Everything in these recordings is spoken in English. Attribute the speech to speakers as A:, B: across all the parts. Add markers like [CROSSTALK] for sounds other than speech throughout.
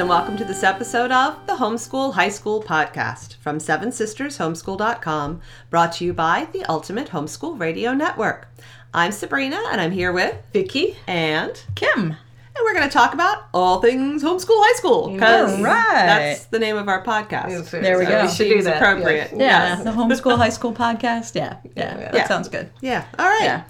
A: Hello, homeschool friends, and welcome to this episode of the Homeschool High School Podcast from Seven Sisters Homeschool.com, brought to you by the Ultimate Homeschool Radio Network. I'm Sabrina, and I'm here with
B: Vicki.
A: and
C: Kym.
A: and we're going to talk about all things homeschool high school because
C: All right.
A: that's the name of our podcast.
C: There we
B: So
C: go.
B: We should do that.
A: appropriate.
B: yes.
C: Yeah, the homeschool high school podcast. Yeah, yeah, that
A: Yeah.
C: sounds good.
A: Yeah. All right.
C: Yeah.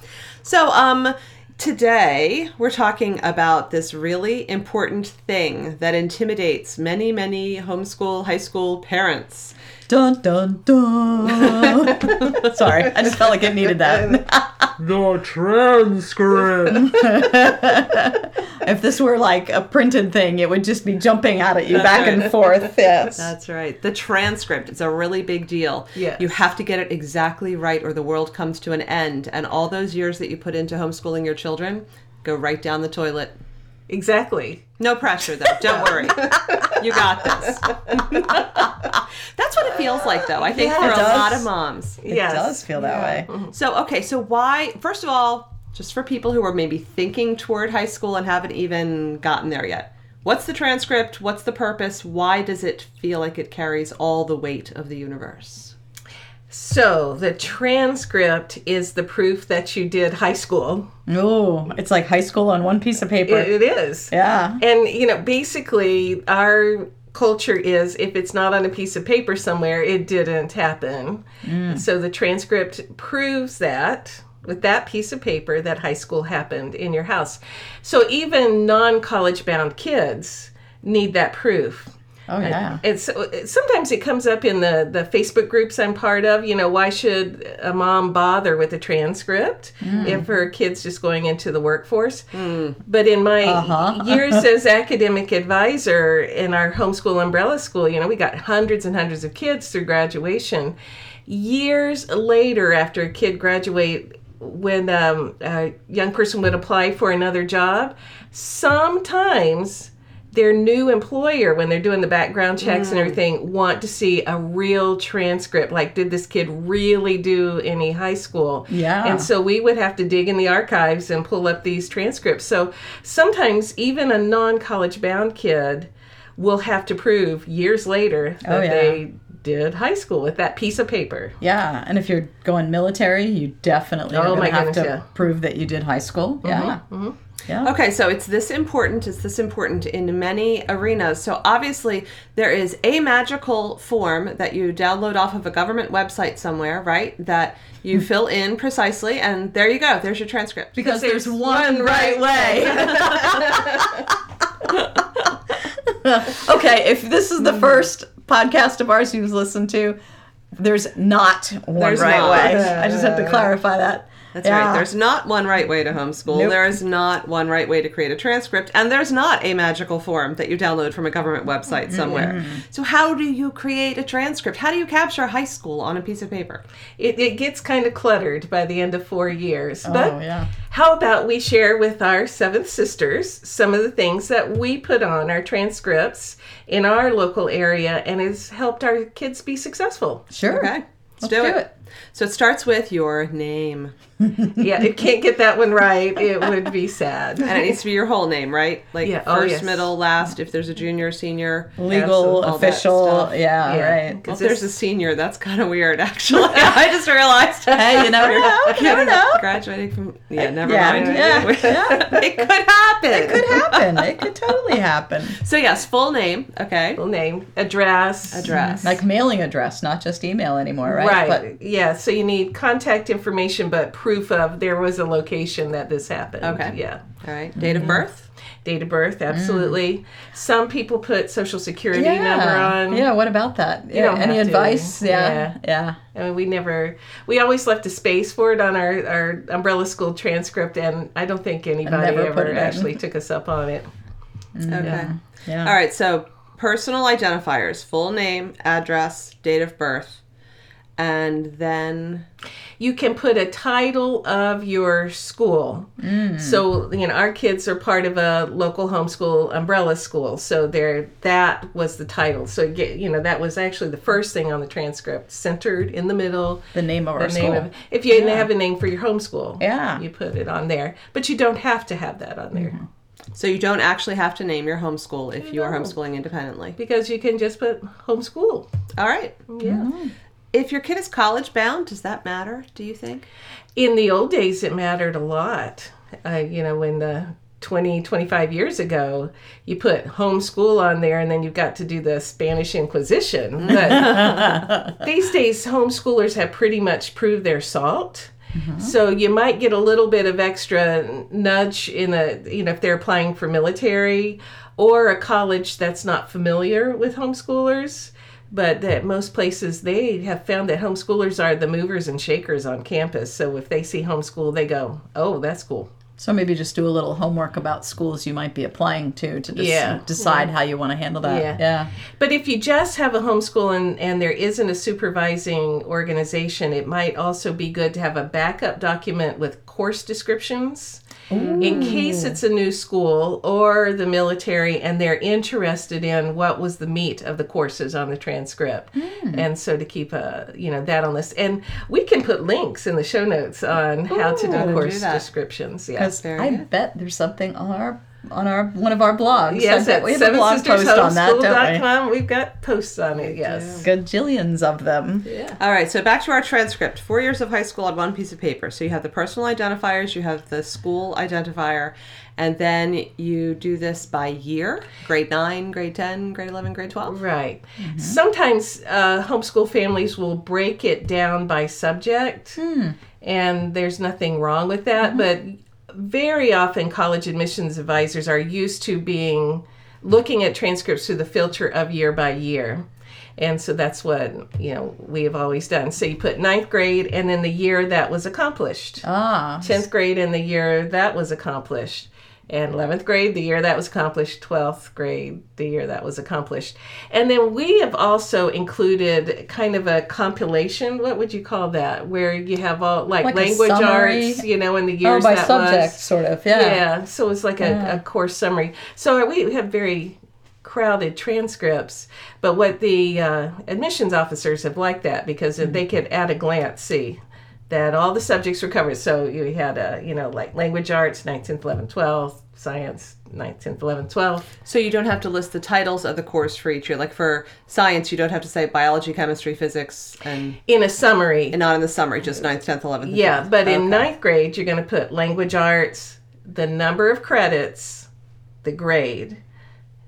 A: So, um, today we're talking about this really important thing that intimidates many, many homeschool high school parents.
C: Dun dun dun. [LAUGHS] Sorry, I just felt like it needed that. [LAUGHS]
D: The transcript. [LAUGHS]
C: if this were like a printed thing, it would just be jumping out at you back and forth. [LAUGHS] Yes.
A: That's right. The transcript is a really big deal.
B: Yes.
A: You have to get it exactly right or the world comes to an end. And all those years that you put into homeschooling your children go right down the toilet.
B: Exactly.
A: No pressure though. Don't [LAUGHS] worry. You got this. [LAUGHS] That's what it feels like though. I think
C: Yeah,
A: for a
C: does.
A: lot of moms.
C: It
B: yes.
C: does feel that way. Mm-hmm.
A: So, okay, so why, first of all, just for people who are maybe thinking toward high school and haven't even gotten there yet, what's the transcript? What's the purpose? Why does it feel like it carries all the weight of the universe?
B: So the transcript is the proof that you did high school.
C: Oh, it's like high school on one piece of paper.
B: It, it is.
C: yeah.
B: And, you know, basically, our culture is if it's not on a piece of paper somewhere, it didn't happen. Mm. So the transcript proves that with that piece of paper that high school happened in your house. So even non college bound kids need that proof.
C: Oh yeah.
B: And so sometimes it comes up in the, the Facebook groups I'm part of. You know, why should a mom bother with a transcript if her kid's just going into the workforce? But in my
C: Uh-huh. [LAUGHS]
B: years as academic advisor in our homeschool umbrella school, you know, we got hundreds and hundreds of kids through graduation. Years later, after a kid graduate, when um, a young person would apply for another job, sometimes their new employer when they're doing the background checks and mm. everything want to see a real transcript like did this kid really do any high school
C: Yeah.
B: and so we would have to dig in the archives and pull up these transcripts so sometimes even a non-college bound kid will have to prove years later that
C: Oh, yeah.
B: they did high school with that piece of paper
C: Yeah, and if you're going military, you definitely
B: Oh,
C: are going
B: my
C: to have
B: goodness,
C: to
B: yeah.
C: prove that you did high school. Mm-hmm, yeah. Mm-hmm. Yeah.
A: Okay, so it's this important. It's this important in many arenas. So obviously, there is a magical form that you download off of a government website somewhere, right? That you hmm. fill in precisely, and there you go. There's your transcript.
C: Because
B: there's
C: there's one right way. [LAUGHS] [LAUGHS] okay, if this is the mm-hmm. first podcast of ours you've listened to, there's not one
A: There's
C: right
A: not.
C: way. I just have to clarify that.
A: That's
C: Yeah.
A: right. There's not one right way to homeschool.
C: Nope.
A: There is not one right way to create a transcript, and there's not a magical form that you download from a government website mm-hmm. somewhere. Mm-hmm. So how do you create a transcript? How do you capture high school on a piece of paper?
B: it, it gets kind of cluttered by the end of four years oh, but
C: Oh, yeah.
B: How about we share with our seventh sisters some of the things that we put on our transcripts in our local area and has helped our kids be successful?
C: Sure.
A: Okay, let's,
C: Let's
A: do,
C: do
A: it.
C: it.
A: So it starts with your name,
B: Yeah, if you can't get that one right, it would be sad.
A: and it needs to be your whole name, right? Like
B: Yeah, oh,
A: first,
B: yes.
A: middle, last. If there's a junior, senior.
C: Legal,
B: Absolutely.
A: All that
C: official. Yeah,
B: Yeah.
C: right.
A: Well, if there's a senior, that's kind of weird, [LAUGHS] actually. I just realized.
C: Hey, you never know. You never know.
A: Graduating from yeah, uh, never
C: Yeah,
A: mind.
C: yeah, [LAUGHS] yeah.
A: it could happen.
C: It could happen. It could totally happen.
A: So yes, full name. Okay.
B: Full name, address,
A: Address.
C: Like mailing address, not just email anymore, right?
B: Right. yeah. So you need contact information, but proof of there was a location that this happened.
A: Okay.
B: Yeah.
A: All right. Date
C: Mm-hmm.
A: of birth.
B: Date of birth, absolutely. Some people put social security
C: yeah.
B: number on.
C: Yeah, what about that? Yeah,
B: don't
C: any advice? Yeah. Yeah.
B: I mean, we never, we always left a space for it on our, our umbrella school transcript, and I don't think anybody ever actually took us up on it.
A: Okay.
C: Yeah.
A: All right. So personal identifiers: full name, address, date of birth, and then
B: You can put a title of your school. Mm. So, you know, our kids are part of a local homeschool umbrella school. So there, that was the title. So, you get- you know, that was actually the first thing on the transcript, centered in the middle.
C: The name of
B: The
C: our
B: name
C: school.
B: of, if you have a name for your homeschool,
C: Yeah.
B: you put it on there. But you don't have to have that on there. Mm-hmm.
A: So you don't actually have to name your homeschool if you are homeschooling independently.
B: because you can just put homeschool.
A: All right.
B: Yeah. Mm-hmm.
A: If your kid is college bound, does that matter, do you think?
B: In the old days, it mattered a lot. Uh, you know, when the 20, 25 years ago, you put homeschool on there and then you've got to do the Spanish Inquisition. But [LAUGHS] these days, homeschoolers have pretty much proved their salt. So you might get a little bit of extra nudge in a, you know, if they're applying for military or a college that's not familiar with homeschoolers. But that most places they have found that homeschoolers are the movers and shakers on campus. So if they see homeschool, they go, "Oh, that's cool."
C: So maybe just do a little homework about schools you might be applying to to
B: Yeah.
C: decide how you want to handle that.
B: Yeah.
C: yeah.
B: But if you just have a homeschool and, and there isn't a supervising organization, it might also be good to have a backup document with course descriptions in case it's a new school or the military and they're interested in what was the meat of the courses on the transcript. Hmm. And so to keep a, you know, that on this. And we can put links in the show notes on how to do
A: do
B: course
A: that.
B: descriptions. Yeah.
C: Because
A: Very
C: I
A: good.
C: bet there's something on our on our one of our blogs.
B: Yes,
C: I
B: at
C: we have a blog post on that, don't we?
B: sevensistersHomeschool.com. We've got posts on it, yes.
C: Gajillions of them.
B: Yeah.
A: All right, so back to our transcript. Four years of high school on one piece of paper. So you have the personal identifiers, you have the school identifier, and then you do this by year grade 9, grade 10, grade 11, grade 12.
B: Right. Mm-hmm. Sometimes uh, homeschool families will break it down by subject, hmm. and there's nothing wrong with that. Mm-hmm. But very often, college admissions advisors are used to being looking at transcripts through the filter of year by year. And so that's what you know we have always done. So you put ninth grade and then the year that was accomplished.
C: Ah.
B: 10th grade in the year that was accomplished and 11th grade the year that was accomplished 12th grade the year that was accomplished. And then we have also included kind of a compilation what would you call that? Where you have all like,
C: Like
B: language arts you know in the
C: Oh,
B: years
C: by
B: that
C: subject,
B: was.
C: sort of. Yeah.
B: yeah so it's like a, a course summary. So we have very crowded transcripts but what the uh, admissions officers have liked that because they could at a glance see that all the subjects were covered so you had a you know like language arts 9th 10th 11th 12th science 9th 10th 11th 12th
A: So you don't have to list the titles of the course for each year. Like for science, you don't have to say biology, chemistry, physics, and,
B: in a summary
A: and not in the summary, just 9th, 10th, 11th. and
B: yeah
A: 12th.
B: but in ninth grade you're going to put language arts the number of credits the grade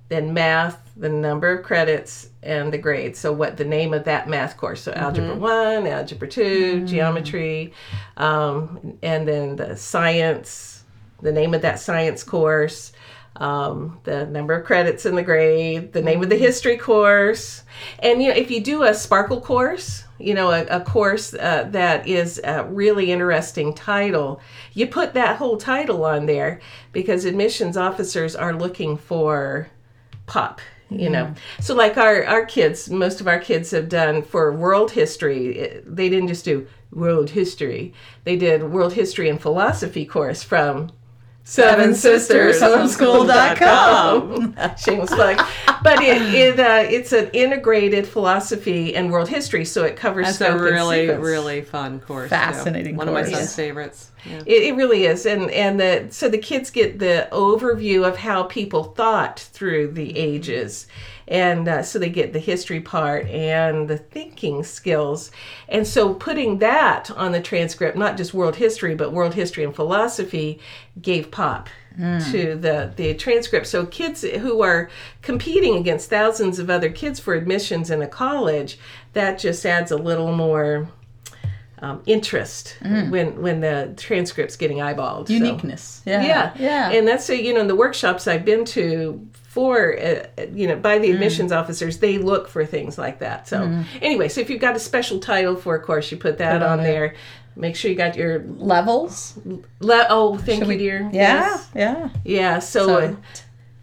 B: then math the number of credits and the grade so what the name of that math course. So algebra 1 algebra 2 geometry um, and then the science the name of that science course um, the number of credits in the grade the name of the history course. And you know if you do a sparkle course you know a, a course uh, that is a really interesting title you put that whole title on there because admissions officers are looking for pop you know. Mm-hmm. So like our our kids most of our kids have done for world history they didn't just do world history. They did world history and philosophy course from seven sisters
C: Homeschool.com. [LAUGHS]
B: shameless plug but it, it uh, it's an integrated philosophy and world history so it covers
A: That's
B: scope
A: a really, really fun course.
C: Fascinating
A: One of my
C: course.
A: son's favorites. Yeah.
B: It, it really is, and and the so the kids get the overview of how people thought through the ages, and uh, so they get the history part and the thinking skills, and so putting that on the transcript, not just world history, but world history and philosophy, gave pop to the the transcript. So kids who are competing against thousands of other kids for admissions in a college, that just adds a little more um, interest when when the transcript's getting eyeballed. so.
C: Uniqueness. Yeah.
B: Yeah,
C: Yeah.
B: and that's a, you know in the workshops I've been to for uh, you know by the admissions officers they look for things like that. So anyway, so if you've got a special title for a course, you put that
C: Put
B: on
C: on
B: there. Make sure you got your
C: Levels.
B: le- oh thank
C: Should
B: you
C: we-
B: dear
C: Yeah.
B: Yes.
C: Yeah.
B: yeah so.
C: So-
B: uh,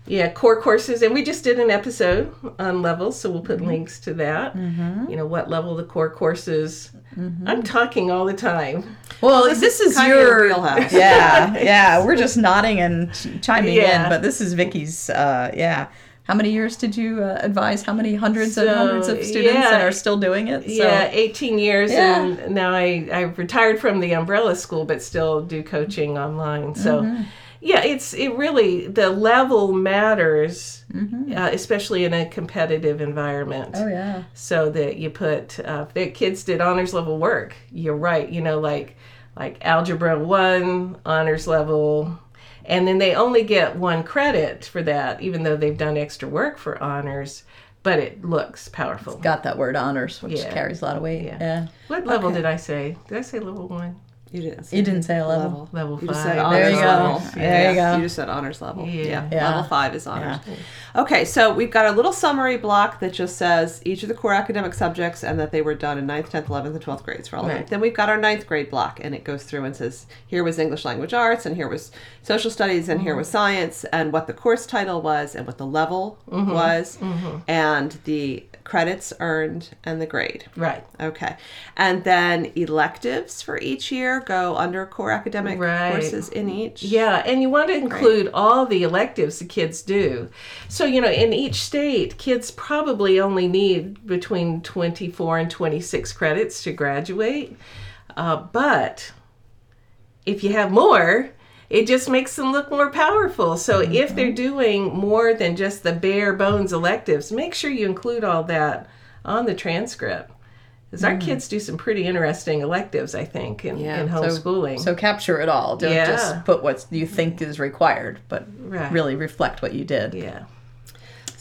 B: yeah, core courses, and we just did an episode on levels, so we'll put links to that. You know what level the core courses. I'm talking all the time.
C: Well, this, is
A: kind
C: your
A: your wheelhouse.
C: yeah, [LAUGHS] yeah. We're just nodding and ch- chiming
B: Yeah.
C: in, but this is Vicki's. Uh, yeah. How many years did you uh, advise? How many hundreds and hundreds of students
B: yeah.
C: and are still doing it? So,
B: yeah, 18 years,
C: Yeah.
B: and now I I retired from the umbrella school, but still do coaching online. So,
C: Mm-hmm.
B: Yeah, it's it really the level matters, uh, especially in a competitive environment.
C: Oh yeah.
B: so that you put uh, if kids did honors level work you're right you know like like algebra 1 honors level and then they only get one credit for that even though they've done extra work for honors but it looks powerful
C: Got that word honors, which
B: Yeah.
C: carries a lot of weight.
B: Yeah.
C: Yeah.
B: what level
A: Okay.
B: did i say did i say level 1
A: You didn't. Say
C: You didn't say a level.
B: level
A: You
B: 5
A: just said oh,
C: There
A: honors
C: you go.
A: level.
C: There you go.
A: You just said honors level.
B: Yeah.
A: Yeah.
C: Yeah.
A: Level five is honors. Okay, so we've got a little summary block that just says each of the core academic subjects and that they were done in 9th, 10th, 11th, and 12th grades for all of them.
B: Right.
A: Then we've got our ninth grade block and it goes through and says here was English language arts and here was social studies and here mm-hmm. was science and what the course title was and what the level mm-hmm. was mm-hmm. and the credits earned and the grade.
B: right
A: Okay. And then electives for each year go under core academic
B: Right.
A: courses in each.
B: Yeah, and you want to include all the electives the kids do. So, you know, in each state, kids probably only need between 24 and 26 credits to graduate. Uh, but if you have more, it just makes them look more powerful. So, mm-hmm. if they're doing more than just the bare bones electives, make sure you include all that on the transcript. Because our mm-hmm. kids do some pretty interesting electives, I think, in,
A: Yeah,
B: in
A: so-
B: homeschooling.
C: So capture it all. Don't
B: Yeah.
C: just put what you think is required, but
B: Right.
C: really reflect what you did.
B: yeah.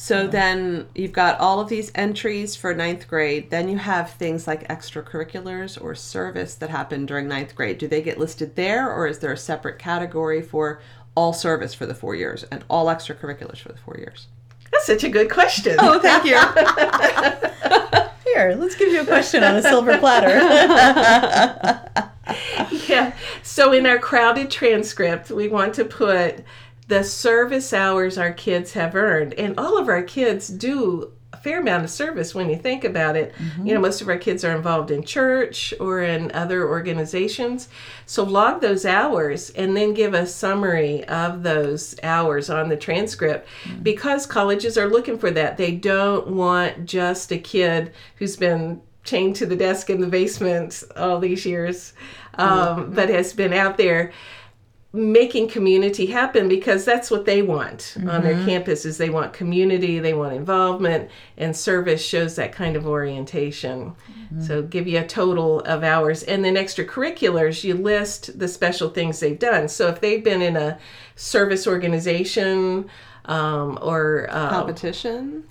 A: So then you've got all of these entries for ninth grade. Then you have things like extracurriculars or service that happen during ninth grade. Do they get listed there or is there a separate category for all service for the four years and all extracurriculars for the four years?
B: That's such a good question.
A: Oh, thank you. [LAUGHS]
C: Here, let's give you a question on a silver platter. [LAUGHS] [LAUGHS]
B: yeah. So in our crowded transcript, we want to put the service hours our kids have earned. And all of our kids do a fair amount of service when you think about it. You know, most of our kids are involved in church or in other organizations. So log those hours and then give a summary of those hours on the transcript because colleges are looking for that. They don't want just a kid who's been chained to the desk in the basement all these years, um, but has been out there making community happen because that's what they want on their campus is they want community they want involvement and service shows that kind of orientation so give you a total of hours and then extracurriculars you list the special things they've done so if they've been in a service organization um, or uh,
A: Competition?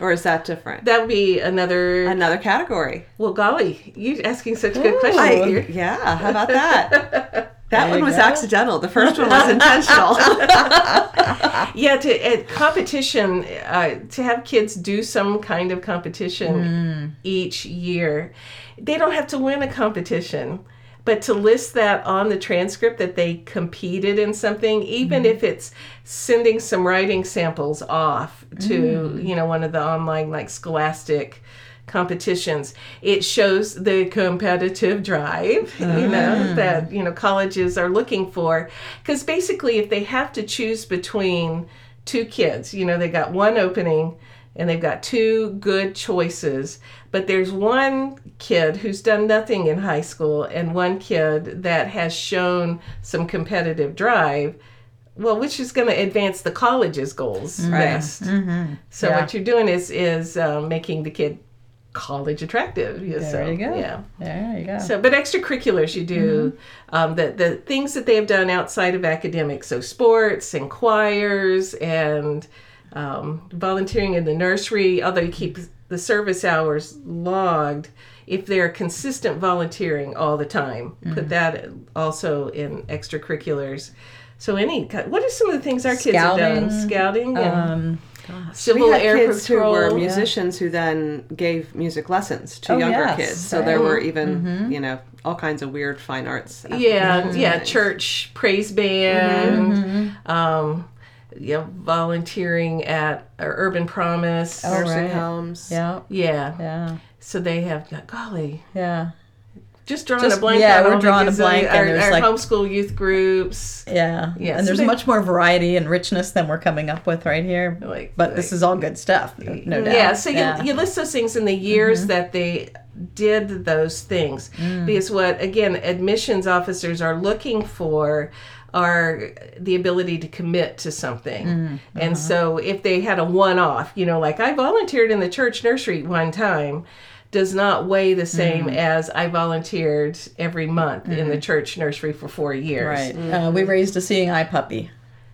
A: Or is that different?
B: that would be another
A: Another category.
B: well golly you asking such good questions
A: I,
B: here
A: yeah, how about that? [LAUGHS] That
C: There
A: one was
C: go.
A: accidental. The first one was [LAUGHS] intentional. [LAUGHS]
B: Yeah, to at competition, uh, to have kids do some kind of competition hmm. each year, they don't have to win a competition, but to list that on the transcript that they competed in something, even hmm. if it's sending some writing samples off to hmm. you know one of the online like Scholastic competitions. It shows the competitive drive [LAUGHS] you know mm. that you know colleges are looking for. Because basically if they have to choose between two kids you know they got one opening and they've got two good choices but there's one kid who's done nothing in high school and one kid that has shown some competitive drive well which is going to advance the college's goals mm-hmm. best. Mm-hmm. So
C: Yeah.
B: what you're doing is is um, making the kid college attractive. Yeah,
C: There
B: so,
C: you go.
B: Yeah.
C: There you go.
B: So, but extracurriculars you do um, the the things that they have done outside of academics, so sports and choirs and um, volunteering in the nursery. Although you keep the service hours logged, if they're consistent volunteering all the time, put that also in extracurriculars. So, any what are some of the things our kids have done?
C: Scouting,
B: Scouting and
C: um,
B: civil
A: we had
B: air
A: kids
B: patrol.
A: who were musicians who then gave music lessons to
C: Oh,
A: younger
C: yes.
A: kids. So
C: Right.
A: there were even, mm-hmm. you know, all kinds of weird fine arts.
B: yeah yeah church praise band mm-hmm. Mm-hmm. um yeah volunteering at urban promise
C: Oh,
A: nursing
C: right.
A: homes.
C: yeah,
B: yeah
C: yeah,
B: so they have golly
C: yeah,
B: just drawing
C: Just-
B: a blank
C: yeah, we're drawing a blank,
B: uh,
C: and there's
B: our
C: like-
B: homeschool youth groups
C: yeah.
B: Yeah,
C: and
B: so
C: there's
B: they-
C: much more variety and richness than we're coming up with right here.
B: Like-
C: but this is all good stuff, no doubt.
B: Yeah, so you,
C: yeah.
B: you list those things in the years that they did those things. Because what, again, admissions officers are looking for are the ability to commit to something.
C: Mm,
B: And
C: uh-huh.
B: so if they had a one off, you know, like I volunteered in the church nursery one time, does not weigh the same
C: Mm.
B: as I volunteered every month in the church nursery for four years.
C: Right. Uh, we raised a seeing eye puppy.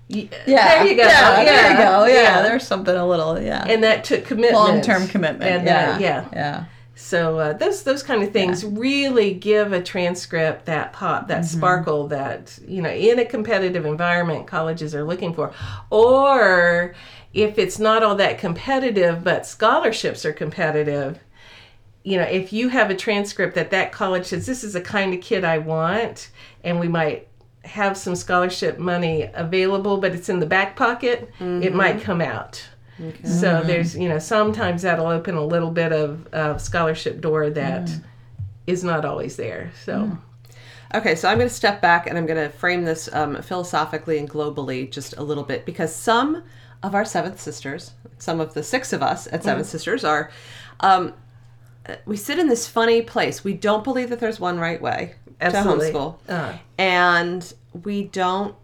C: Yeah.
B: There you go.
C: Yeah, there you go. Yeah,
B: yeah.
C: there's something a little, yeah.
B: And that took commitment.
C: Long term commitment.
B: And
C: yeah.
B: that, yeah.
C: Yeah.
B: So uh, those those kind of things really give a transcript that pop, that sparkle that you know in a competitive environment colleges are looking for, or if it's not all that competitive but scholarships are competitive. You know, if you have a transcript that that college says this is the kind of kid I want, and we might have some scholarship money available, but it's in the back pocket, it might come out. So there's, you know, sometimes that'll open a little bit of uh, scholarship door that is not always there. So
A: Okay, so I'm going to step back and I'm going to frame this um, philosophically and globally just a little bit because some of our Seventh Sisters, some of the six of us at Seventh Sisters, are. Um, we sit in this funny place. We don't believe that there's one right way
B: Absolutely.
A: to homeschool.
B: Uh.
A: And we don't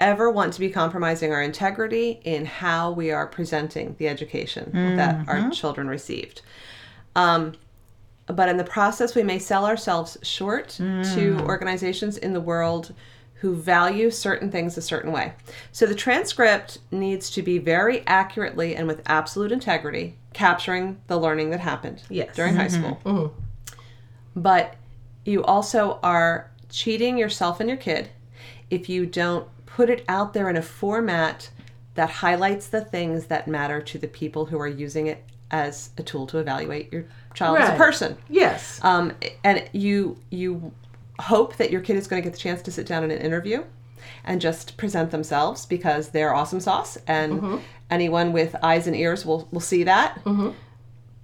A: ever want to be compromising our integrity in how we are presenting the education that our children received. Um, but in the process, we may sell ourselves short to organizations in the world who value certain things a certain way. So the transcript needs to be very accurately and with absolute integrity capturing the learning that happened
B: Yes.
A: during high school. But you also are cheating yourself and your kid if you don't put it out there in a format that highlights the things that matter to the people who are using it as a tool to evaluate your child as a person.
B: yes,
A: Um, and you you hope that your kid is going to get the chance to sit down in an interview and just present themselves because they're awesome sauce and mm-hmm. anyone with eyes and ears will will see that. Mm-hmm.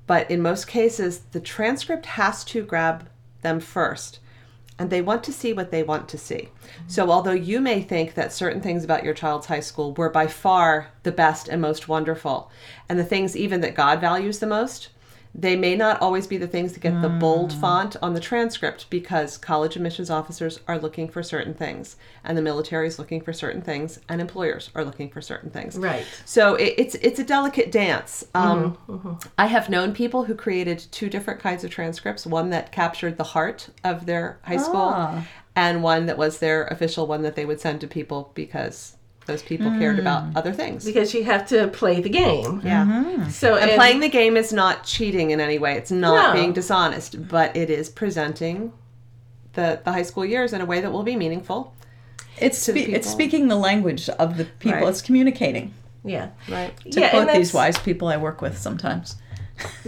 A: But in most cases, the transcript has to grab them first. And they want to see what they want to see. Mm-hmm. So, although you may think that certain things about your child's high school were by far the best and most wonderful, and the things even that God values the most, they may not always be the things that get the bold font on the transcript because college admissions officers are looking for certain things, and the military is looking for certain things, and employers are looking for certain things.
B: Right.
A: So it, it's it's a delicate dance. Um, I have known people who created two different kinds of transcripts: one that captured the heart of their high school,
C: Ah.
A: and one that was their official one that they would send to people because those people cared about mm. other things.
B: because you have to play the game.
A: Yeah. Mm-hmm.
B: So
A: And playing the game is not cheating in any way. It's not
B: No.
A: being dishonest, but it is presenting the the high school years in a way that will be meaningful.
C: It's spe- it's speaking the language of the people.
A: Right.
C: It's communicating.
B: yeah,
A: Right.
C: To
B: yeah,
C: quote
B: and
C: these wise people I work with sometimes. [LAUGHS]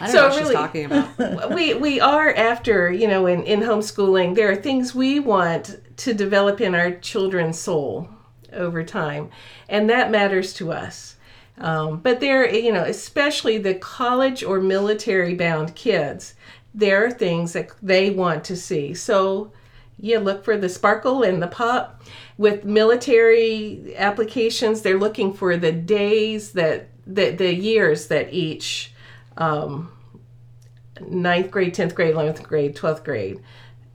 A: I don't
B: So
A: know what she's
B: really-
A: talking about. [LAUGHS]
B: we we are after you know in in homeschooling there are things we want to develop in our children's soul over time. And that matters to us. Um, but there you know especially the college or military bound kids there are things that they want to see. So you look for the sparkle and the pop. With military applications they're looking for the days that the, the years that each um, ninth grade, 10th grade, 11th grade, 12th grade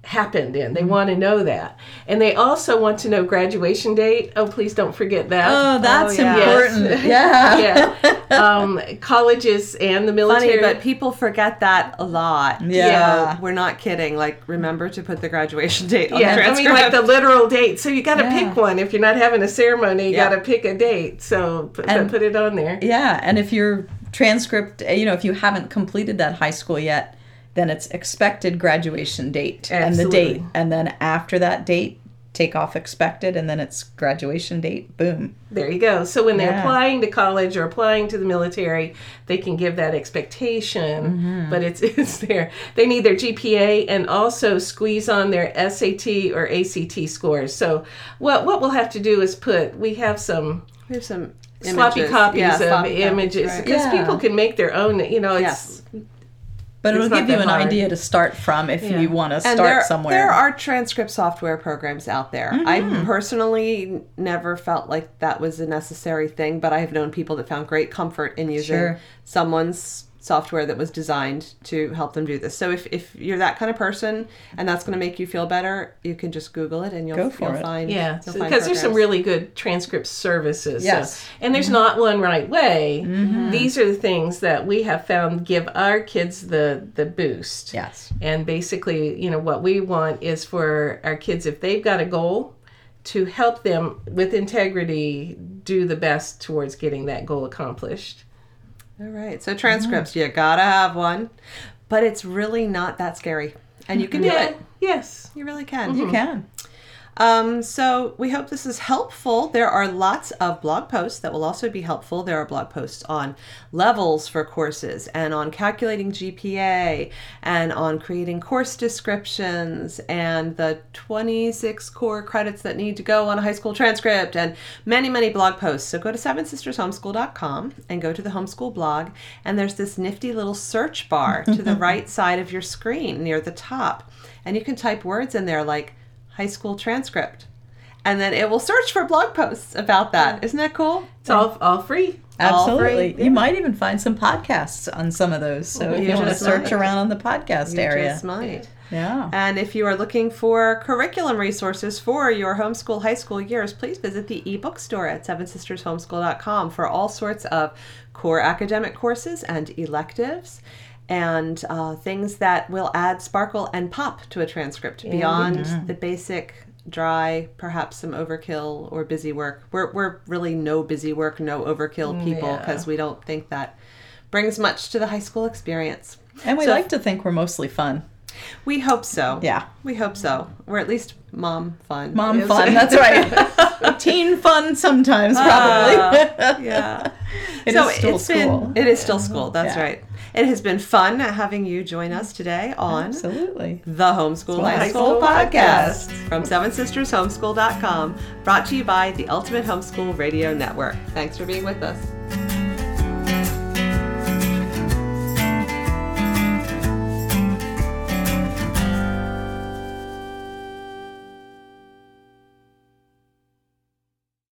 B: happened in. They want to know that. And they also want to know graduation date. Oh, please don't forget that.
C: Oh, that's
A: yeah.
C: important. [LAUGHS] Yeah.
B: yeah. Um, colleges and the military.
A: Funny, but people forget that a lot.
C: Yeah.
A: So we're not kidding. Like, remember to put the graduation [LAUGHS] date on
B: yeah,
A: the
B: I mean, like the literal date. So you got to
C: Yeah.
B: pick one. If you're not having a ceremony, you
A: Yeah.
B: got to pick a date. So put,
C: And-
B: put it on there.
C: Yeah, and if your transcript, uh, you know, if you haven't completed that high school yet, then it's expected graduation date and the date, and then after that date, take off expected, and then it's graduation date. Boom.
B: There you go. So when they're
C: Yeah.
B: applying to college or applying to the military, they can give that expectation,
C: Mm-hmm.
B: but it's [LAUGHS] it's there. They need their GPA and also squeeze on their SAT or ACT scores. So what what we'll have to do is put we have some
A: we have some
B: sloppy
A: images.
B: copies
A: Yeah,
B: of
A: sloppy copies,
B: images
A: right.
B: because
C: Yeah.
B: people can make their own. You know, it's
A: Yes.
C: But
B: It's
C: it'll give you an
B: hard.
C: idea to start from if
B: Yeah.
C: you want to
A: And
C: start
A: there,
C: somewhere.
A: there are transcript software programs out there. I mm-hmm. personally never felt like that was a necessary thing, but I have known people that found great comfort in using
C: Sure.
A: someone's software that was designed to help them do this. So if, if you're that kind of person and that's going to make you feel better, you can just Google it and you'll,
C: Go for
A: you'll
C: it.
A: find
B: Yeah,
A: you'll find
B: because there's some really good transcript services. so-
C: Yes.
B: and there's mm-hmm. not one right way. Mm-hmm. These are the things that we have found give our kids the the boost.
C: Yes.
B: And basically, you know, what we want is for our kids, if they've got a goal, to help them with integrity do the best towards getting that goal accomplished.
A: All right. So mm-hmm. transcripts, you gotta have one, but it's really not that scary, and you can do it.
B: Yes.
A: You really can. Mm-hmm.
C: You can.
A: Um, so we hope this is helpful. There are lots of blog posts that will also be helpful. There are blog posts on levels for courses and on calculating GPA and on creating course descriptions and the 26 core credits that need to go on a high school transcript and many, many blog posts. So go to sevensistershomeschool.com and go to the homeschool blog and there's this nifty little search bar to the [LAUGHS] right side of your screen near the top. And you can type words in there like high school transcript. And then it will search for blog posts about that. Isn't that cool?
B: It's all, all free.
A: All
C: Absolutely.
A: free.
C: You might even find some podcasts on some of those. So if
A: You
C: you want to search
A: might.
C: around on the podcast
A: You
C: area.
A: just might.
C: Yeah.
A: And if you are looking for curriculum resources for your homeschool high school years, please visit the ebook store at sevensistershomeschool.com for all sorts of core academic courses and electives and uh, things that will add sparkle and pop to a transcript beyond the basic dry perhaps some overkill or busy work we're, we're really no busy work no overkill people
B: Yeah.
A: because we don't think that brings much to the high school experience
C: And we
A: So-
C: like to think we're mostly fun.
A: we hope so
C: Yeah.
A: we hope so. Or at least mom fun.
C: Mom fun. That's right. [LAUGHS] Teen fun sometimes, probably.
A: Ah, yeah. [LAUGHS]
C: It
A: so
C: is still
A: it's
C: school.
A: been it is still school. That's
C: Yeah.
A: right. It has been fun having you join us today on
C: Absolutely.
A: the Homeschool High School
B: Podcast.
A: from Seven Sisters Homeschool.com, brought to you by the Ultimate Homeschool Radio Network. Thanks for being with us.